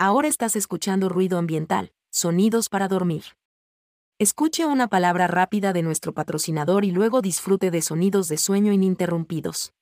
Ahora estás escuchando ruido ambiental, sonidos para dormir. Escuche una palabra rápida de nuestro patrocinador y luego disfrute de sonidos de sueño ininterrumpidos.